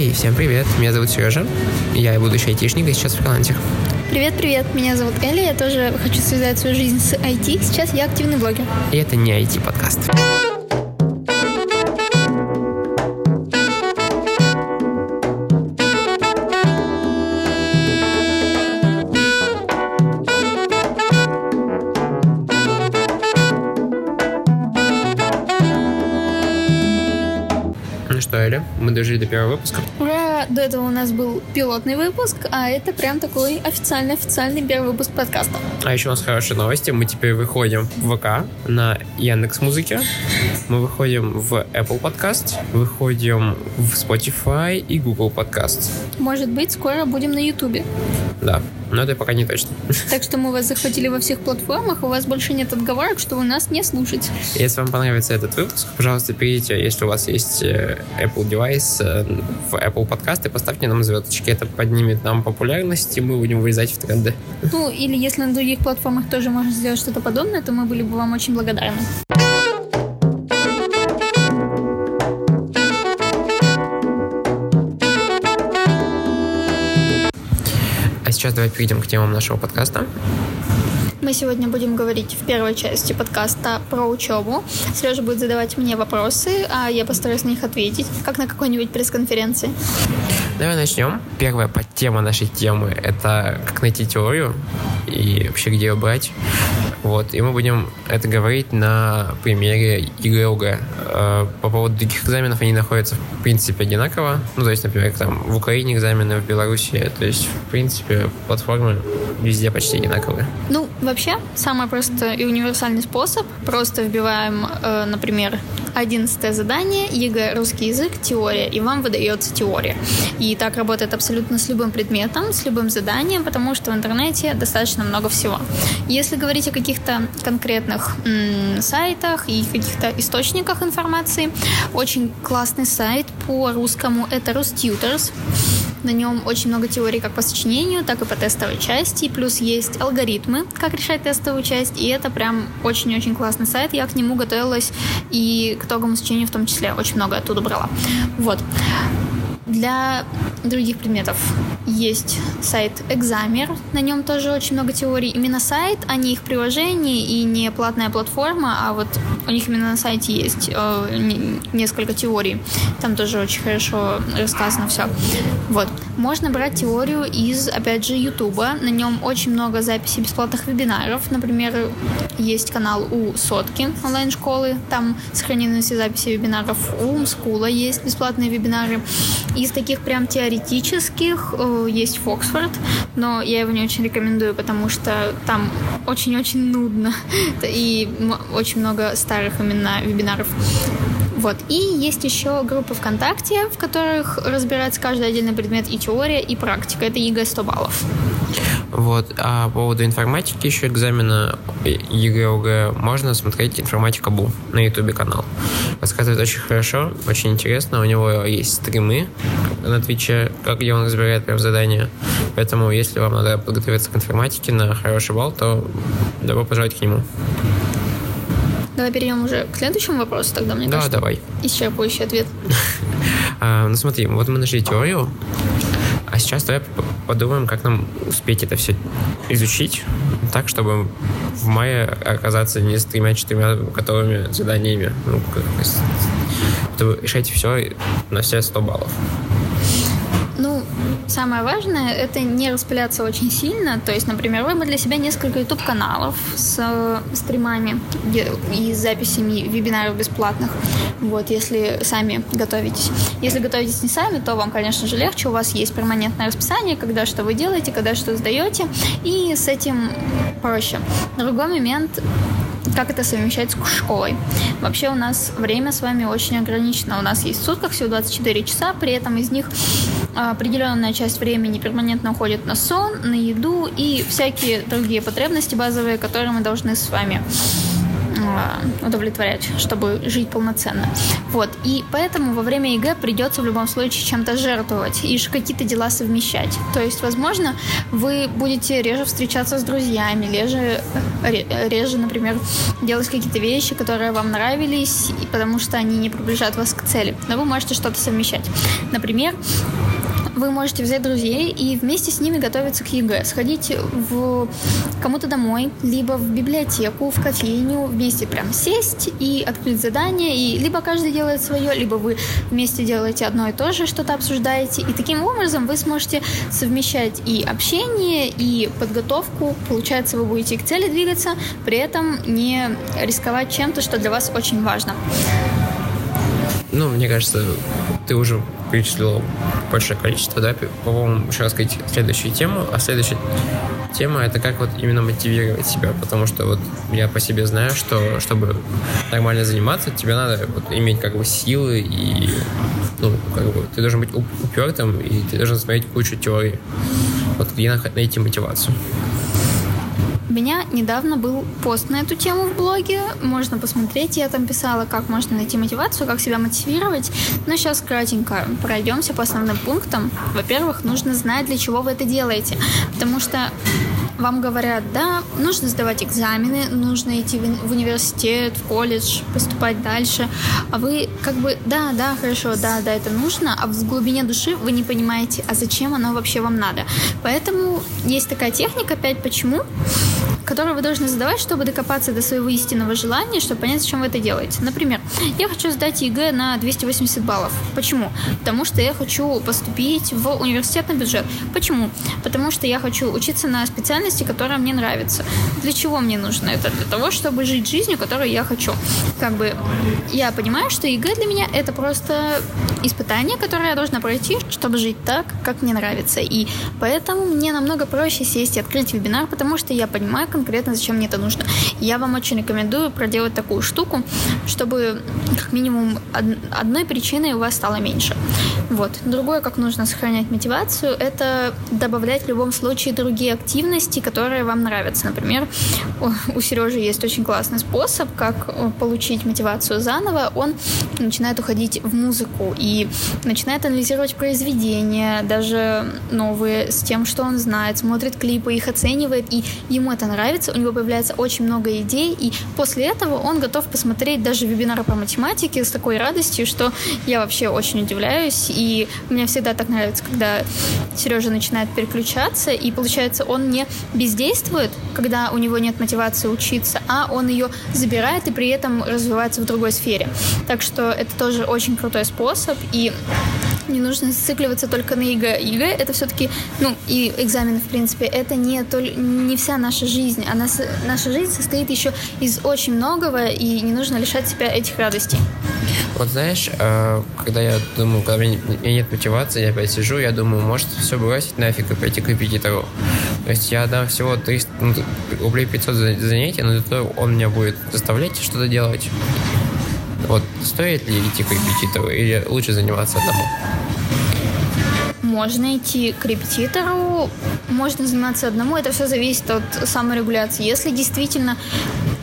Эй, всем привет, меня зовут Сережа, я будущий айтишник и сейчас в Фрилансе. Привет-привет, меня зовут Элли, я тоже хочу связать свою жизнь с IT, сейчас я активный блогер. И это не IT-подкаст. Мы дожили до первого выпуска. Ура! До этого у нас был пилотный выпуск, а это прям такой официальный-официальный первый выпуск подкаста. А еще у нас хорошие новости. Мы теперь выходим в ВК, на Яндекс Музыке. Мы выходим в Apple Podcast, выходим в Spotify и Google Podcast. Может быть, скоро будем на Ютубе. Да, но это пока не точно. Так что мы вас захватили во всех платформах, у вас больше нет отговорок, что вы нас не слушаете. Если вам понравится этот выпуск, пожалуйста, перейдите, если у вас есть э, Apple девайс, э, в Apple Podcast и поставьте нам звездочки. Это поднимет нам популярность, и мы будем вылезать в тренды. Ну, или если на других платформах тоже можно сделать что-то подобное, то мы были бы вам очень благодарны. А сейчас давай перейдем к темам нашего подкаста. Мы сегодня будем говорить в первой части подкаста про учебу. Сережа будет задавать мне вопросы, а я постараюсь на них ответить, как на какой-нибудь пресс-конференции. Давай начнем. Первая подтема нашей темы — это как найти теорию и вообще где ее брать. Вот, и мы будем это говорить на примере ЕГЭ Э, По поводу других экзаменов они находятся в принципе одинаково. Ну, то есть, например, там в Украине экзамены, в Беларуси. То есть, в принципе, платформы везде почти одинаковые. Ну, вообще, самый простой и универсальный способ. Просто вбиваем, э, например, 11 задание, ЕГЭ, русский язык, теория, и вам выдается теория. И так работает абсолютно с любым предметом, с любым заданием, потому что в интернете достаточно много всего. Если говорить о каких-то конкретных м, сайтах и каких-то источниках информации, очень классный сайт по русскому это Rustutors. На нем очень много теорий как по сочинению, так и по тестовой части. Плюс есть алгоритмы, как решать тестовую часть. И это прям очень-очень классный сайт. Я к нему готовилась и к итоговому сочинению в том числе. Очень много оттуда брала. Вот. Для других предметов есть сайт Examer, на нем тоже очень много теорий. Именно сайт, а не их приложение и не платная платформа, а вот у них именно на сайте есть э, не- несколько теорий. Там тоже очень хорошо рассказано все. Вот. Можно брать теорию из, опять же, Ютуба. На нем очень много записей бесплатных вебинаров. Например, есть канал у Сотки онлайн-школы, там сохранены все записи вебинаров. У Умскула есть бесплатные вебинары. Из таких прям теоретических э, есть Фоксфорд, но я его не очень рекомендую, потому что там очень-очень нудно и очень много старых именно вебинаров. Вот. И есть еще группы ВКонтакте, в которых разбирается каждый отдельный предмет и теория, и практика. Это ЕГЭ 100 баллов. Вот. А по поводу информатики еще экзамена ЕГЭ ОГЭ можно смотреть Информатик БУ на ютубе канал. Рассказывает очень хорошо, очень интересно. У него есть стримы на Твиче, как где он разбирает прям задания. Поэтому, если вам надо подготовиться к информатике на хороший балл, то добро пожаловать к нему. Давай перейдем уже к следующему вопросу тогда, мне Да, кажется. давай. Исчерпывающий ответ. А, ну смотри, вот мы нашли теорию, а сейчас давай подумаем, как нам успеть это все изучить, так, чтобы в мае оказаться не с тремя-четырьмя готовыми заданиями, ну, чтобы решать все на все 100 баллов. Самое важное это не распыляться очень сильно. То есть, например, выбрать для себя несколько YouTube-каналов с э, стримами и записями вебинаров бесплатных. Вот, если сами готовитесь. Если готовитесь не сами, то вам, конечно же, легче. У вас есть перманентное расписание, когда что вы делаете, когда что сдаете. И с этим проще. Другой момент как это совмещать с школой. Вообще у нас время с вами очень ограничено. У нас есть сутках всего 24 часа, при этом из них а, определенная часть времени перманентно уходит на сон, на еду и всякие другие потребности базовые, которые мы должны с вами удовлетворять, чтобы жить полноценно. Вот. И поэтому во время ЕГЭ придется в любом случае чем-то жертвовать и какие-то дела совмещать. То есть, возможно, вы будете реже встречаться с друзьями, реже, реже например, делать какие-то вещи, которые вам нравились, потому что они не приближают вас к цели. Но вы можете что-то совмещать. Например, вы можете взять друзей и вместе с ними готовиться к ЕГЭ. Сходить в кому-то домой, либо в библиотеку, в кофейню, вместе прям сесть и открыть задание, и либо каждый делает свое, либо вы вместе делаете одно и то же, что-то обсуждаете, и таким образом вы сможете совмещать и общение, и подготовку. Получается, вы будете к цели двигаться, при этом не рисковать чем-то, что для вас очень важно. Ну, мне кажется, ты уже перечислил большое количество, да, по-моему, еще рассказать следующую тему, а следующая тема это как вот именно мотивировать себя, потому что вот я по себе знаю, что чтобы нормально заниматься, тебе надо вот иметь как бы силы и ну, как бы ты должен быть упертым и ты должен смотреть кучу теорий. Вот где найти мотивацию? У меня недавно был пост на эту тему в блоге. Можно посмотреть. Я там писала, как можно найти мотивацию, как себя мотивировать. Но сейчас кратенько пройдемся по основным пунктам. Во-первых, нужно знать, для чего вы это делаете. Потому что вам говорят, да, нужно сдавать экзамены, нужно идти в университет, в колледж, поступать дальше, а вы как бы, да, да, хорошо, да, да, это нужно, а в глубине души вы не понимаете, а зачем оно вообще вам надо. Поэтому есть такая техника, опять почему, которую вы должны задавать, чтобы докопаться до своего истинного желания, чтобы понять, зачем вы это делаете. Например, я хочу сдать ЕГЭ на 280 баллов. Почему? Потому что я хочу поступить в университет на бюджет. Почему? Потому что я хочу учиться на специальности, которая мне нравится. Для чего мне нужно это? Для того, чтобы жить жизнью, которую я хочу. Как бы я понимаю, что ЕГЭ для меня это просто испытание, которое я должна пройти, чтобы жить так, как мне нравится. И поэтому мне намного проще сесть и открыть вебинар, потому что я понимаю, конкретно, зачем мне это нужно. Я вам очень рекомендую проделать такую штуку, чтобы как минимум одной причиной у вас стало меньше. Вот. Другое, как нужно сохранять мотивацию, это добавлять в любом случае другие активности, которые вам нравятся. Например, у Сережи есть очень классный способ, как получить мотивацию заново. Он начинает уходить в музыку и начинает анализировать произведения, даже новые, с тем, что он знает, смотрит клипы, их оценивает, и ему это нравится, у него появляется очень много идей, и после этого он готов посмотреть даже вебинары по математике с такой радостью, что я вообще очень удивляюсь, и мне всегда так нравится, когда Сережа начинает переключаться, и получается, он не бездействует, когда у него нет мотивации учиться, а он ее забирает и при этом развивается в другой сфере. Так что это тоже очень крутой способ, и не нужно зацикливаться только на ЕГЭ. ЕГЭ это все-таки, ну, и экзамены, в принципе, это не, толь, не вся наша жизнь. Она, наша жизнь состоит еще из очень многого, и не нужно лишать себя этих радостей. Вот знаешь, э, когда я думаю, когда у меня нет мотивации, я опять сижу, я думаю, может все бросить нафиг и пойти к репетитору. То есть я дам всего 300, ну, рублей 500 за занятия, но зато он меня будет заставлять что-то делать. Вот стоит ли идти к репетитору или лучше заниматься одному? Можно идти к репетитору, можно заниматься одному, это все зависит от саморегуляции. Если действительно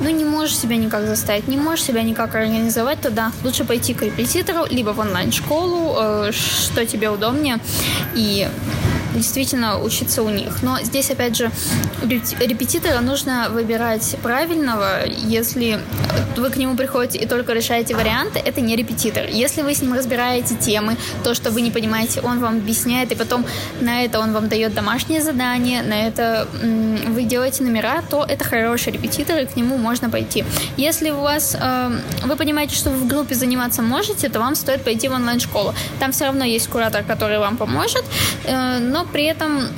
ну, не можешь себя никак заставить, не можешь себя никак организовать, то да, лучше пойти к репетитору, либо в онлайн-школу, э, что тебе удобнее. И действительно учиться у них. Но здесь, опять же, репетитора нужно выбирать правильного. Если вы к нему приходите и только решаете варианты, это не репетитор. Если вы с ним разбираете темы, то, что вы не понимаете, он вам объясняет, и потом на это он вам дает домашнее задание, на это вы делаете номера, то это хороший репетитор, и к нему можно пойти. Если у вас э, вы понимаете, что вы в группе заниматься можете, то вам стоит пойти в онлайн-школу. Там все равно есть куратор, который вам поможет, э, но при этом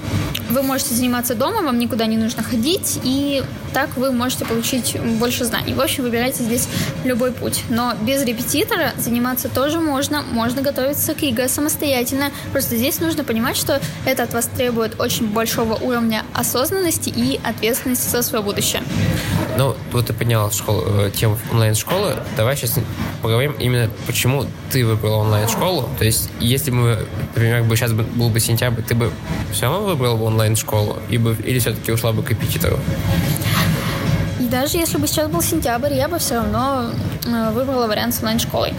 вы можете заниматься дома, вам никуда не нужно ходить, и так вы можете получить больше знаний. В общем, выбирайте здесь любой путь. Но без репетитора заниматься тоже можно. Можно готовиться к ЕГЭ самостоятельно. Просто здесь нужно понимать, что это от вас требует очень большого уровня осознанности и ответственности за свое будущее. Ну, вот ты подняла школу, э, тему онлайн-школы. Давай сейчас поговорим именно, почему ты выбрала онлайн-школу. То есть, если бы, например, бы сейчас был бы сентябрь, ты бы все равно выбрала бы онлайн-школу? Или, или все-таки ушла бы к репетитору? Даже если бы сейчас был сентябрь, я бы все равно э, выбрала вариант с онлайн-школой.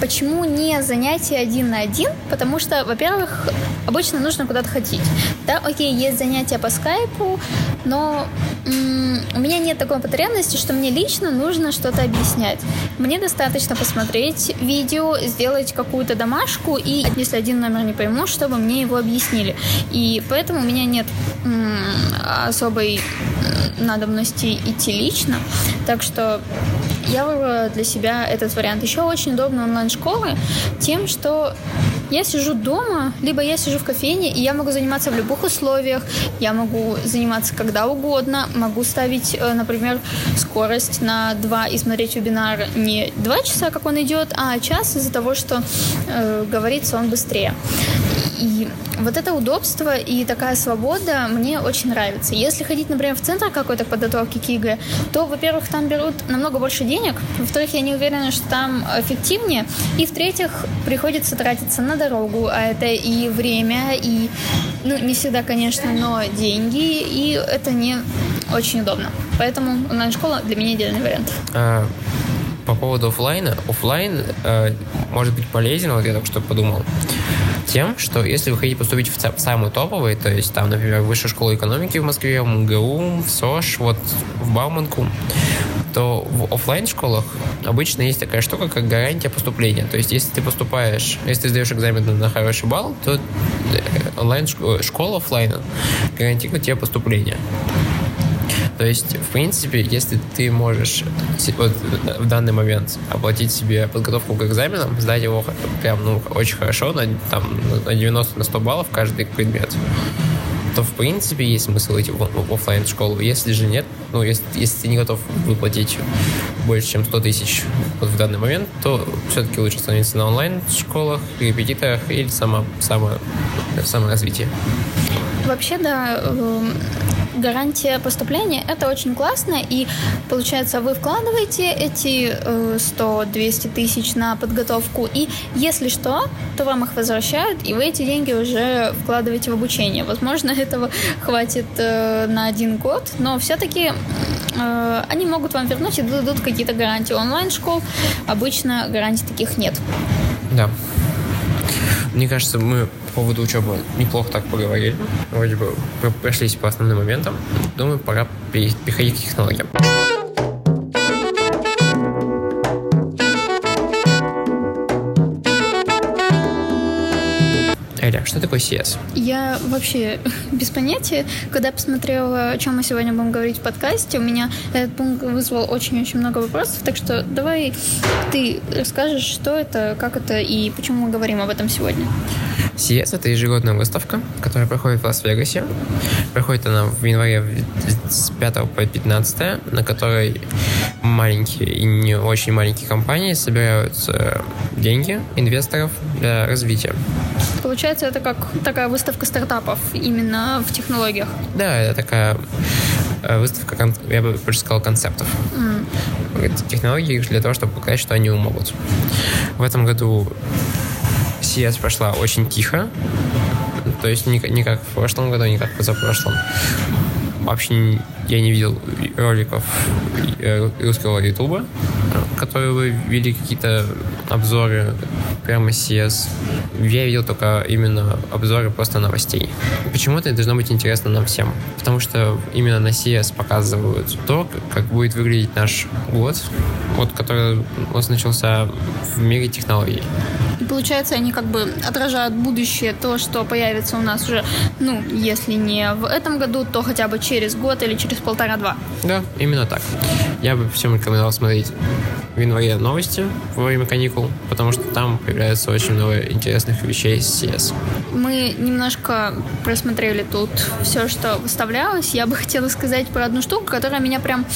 Почему не занятия один на один? Потому что, во-первых, обычно нужно куда-то ходить. Да, окей, есть занятия по скайпу, но у меня нет такой потребности, что мне лично нужно что-то объяснять. Мне достаточно посмотреть видео, сделать какую-то домашку, и если один номер не пойму, чтобы мне его объяснили. И поэтому у меня нет особой надобности идти лично. Так что я выбрала для себя этот вариант. Еще очень удобно онлайн-школы тем, что я сижу дома, либо я сижу в кофейне, и я могу заниматься в любых условиях. Я могу заниматься когда угодно. Могу ставить, э, например, скорость на 2 и смотреть вебинар не 2 часа, как он идет, а час из-за того, что э, говорится он быстрее. И вот это удобство и такая свобода мне очень нравится. Если ходить, например, в центр какой-то подготовки к ЕГЭ, то, во-первых, там берут намного больше денег, во-вторых, я не уверена, что там эффективнее, и, в-третьих, приходится тратиться на дорогу, а это и время, и, ну, не всегда, конечно, но деньги, и это не очень удобно. Поэтому онлайн-школа для меня идеальный вариант. А, по поводу офлайна, офлайн э, может быть полезен, вот я только что подумал тем, что если вы хотите поступить в, в самый топовый, то есть там, например, высшая школа экономики в Москве, в МГУ, в СОЖ, вот в Бауманку, то в офлайн школах обычно есть такая штука, как гарантия поступления. То есть, если ты поступаешь, если ты сдаешь экзамен на хороший балл, то э, онлайн школа офлайна гарантирует тебе поступление. То есть, в принципе, если ты можешь вот, в данный момент оплатить себе подготовку к экзаменам, сдать его прям ну, очень хорошо, на, там, на 90 на 100 баллов каждый предмет, то в принципе есть смысл идти в, в офлайн школу. Если же нет, ну если, если ты не готов выплатить больше, чем 100 тысяч вот в данный момент, то все-таки лучше становиться на онлайн школах, репетиторах или само, само, саморазвитие. Вообще, да, эм, гарантия поступления – это очень классно, и получается, вы вкладываете эти 100-200 э, тысяч на подготовку, и если что, то вам их возвращают, и вы эти деньги уже вкладываете в обучение. Возможно, этого хватит э, на один год, но все-таки э, они могут вам вернуть и дадут какие-то гарантии. Онлайн-школ обычно гарантий таких нет. Да. Мне кажется, мы по поводу учебы неплохо так поговорили. Вроде бы прошлись по основным моментам. Думаю, пора переходить к технологиям. Что такое CS? Я вообще без понятия. Когда посмотрела, о чем мы сегодня будем говорить в подкасте, у меня этот пункт вызвал очень-очень много вопросов, так что давай ты расскажешь, что это, как это и почему мы говорим об этом сегодня. CS — это ежегодная выставка, которая проходит в Лас-Вегасе. Проходит она в январе с 5 по 15, на которой маленькие и не очень маленькие компании собирают э, деньги инвесторов для развития. Получается, это как такая выставка стартапов именно в технологиях? Да, это такая э, выставка, я бы больше сказал, концептов. Mm. Технологии для того, чтобы показать, что они могут. В этом году CS прошла очень тихо. То есть не, не как в прошлом году, не как позапрошлом. Вообще я не видел роликов э, русского ютуба, которые бы вели какие-то обзоры прямо CS. Я видел только именно обзоры просто новостей. Почему это должно быть интересно нам всем? Потому что именно на CS показывают то, как будет выглядеть наш год, вот который у нас начался в мире технологий. И получается, они как бы отражают будущее, то, что появится у нас уже, ну, если не в этом году, то хотя бы через год или через полтора-два. Да, именно так. Я бы всем рекомендовал смотреть в январе новости во время каникул, потому что там появляется очень много интересных вещей с CS. Мы немножко просмотрели тут все, что выставлялось. Я бы хотела сказать про одну штуку, которая меня прям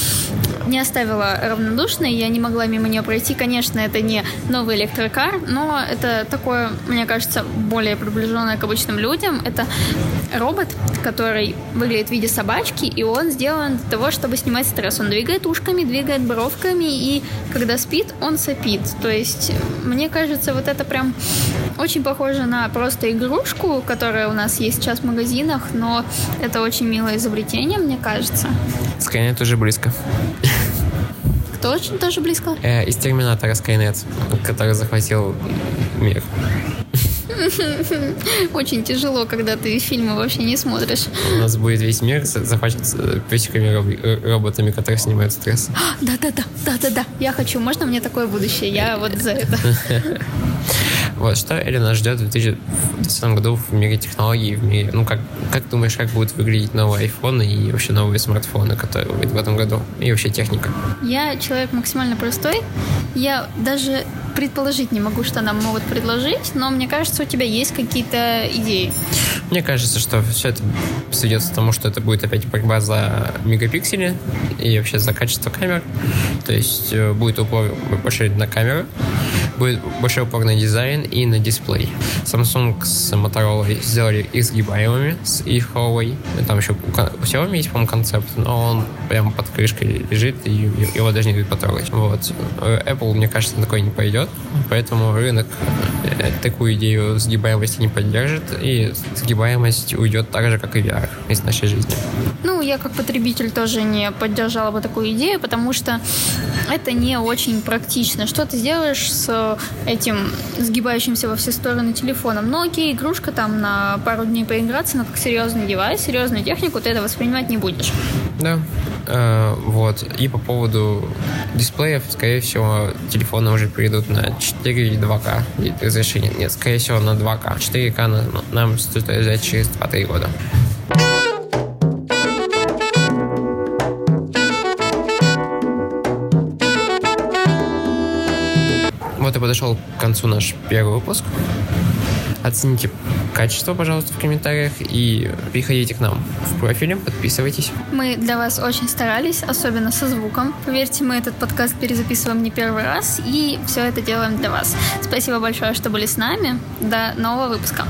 не оставила равнодушной, я не могла мимо нее пройти. Конечно, это не новый электрокар, но это такое, мне кажется, более приближенное к обычным людям. Это робот, который выглядит в виде собачки, и он сделан для того, чтобы снимать стресс. Он двигает ушками, двигает бровками, и когда спит, он сопит. То есть, мне кажется, вот это прям очень похоже на просто игрушку, которая у нас есть сейчас в магазинах, но это очень милое изобретение, мне кажется. Скайнет уже близко. Очень тоже близко? Э, из Терминатора Скайнет, который захватил мир. Очень тяжело, когда ты фильмы вообще не смотришь. У нас будет весь мир захвачен песиками роботами, которые снимают стресс. Да-да-да, да-да-да. Я хочу. Можно мне такое будущее? Я вот за это. Вот, что Эли нас ждет в 2020 году в мире технологий, в мире, ну, как, как думаешь, как будут выглядеть новые айфоны и вообще новые смартфоны, которые выйдут в этом году, и вообще техника? Я человек максимально простой, я даже предположить не могу, что нам могут предложить, но мне кажется, у тебя есть какие-то идеи. Мне кажется, что все это сведется к тому, что это будет опять борьба за мегапиксели и вообще за качество камер. То есть э, будет упор больше на камеру, будет большой упор на дизайн и на дисплей. Samsung с Motorola сделали их сгибаемыми, с их Huawei. Там еще у Xiaomi есть, по-моему, концепт, но он прямо под крышкой лежит, и его даже не будет потрогать. Вот. Apple, мне кажется, такой не пойдет, поэтому рынок э, такую идею сгибаемости не поддержит, и сгибаемость уйдет так же, как и VR из нашей жизни. Ну, я как потребитель тоже не поддержала бы такую идею, потому что это не очень практично. Что ты сделаешь с этим сгибающимся во все стороны телефоном? Ну, окей, игрушка там на пару дней поиграться, но как серьезный девайс, серьезную технику ты это воспринимать не будешь. Да. Э, вот. И по поводу дисплеев, скорее всего, телефоны уже перейдут на 4 или 2К разрешение. Нет, скорее всего, на 2К. 4К нам стоит взять через 2-3 года. И подошел к концу наш первый выпуск. Оцените качество, пожалуйста, в комментариях и приходите к нам в профиле, подписывайтесь. Мы для вас очень старались, особенно со звуком. Поверьте, мы этот подкаст перезаписываем не первый раз, и все это делаем для вас. Спасибо большое, что были с нами. До нового выпуска.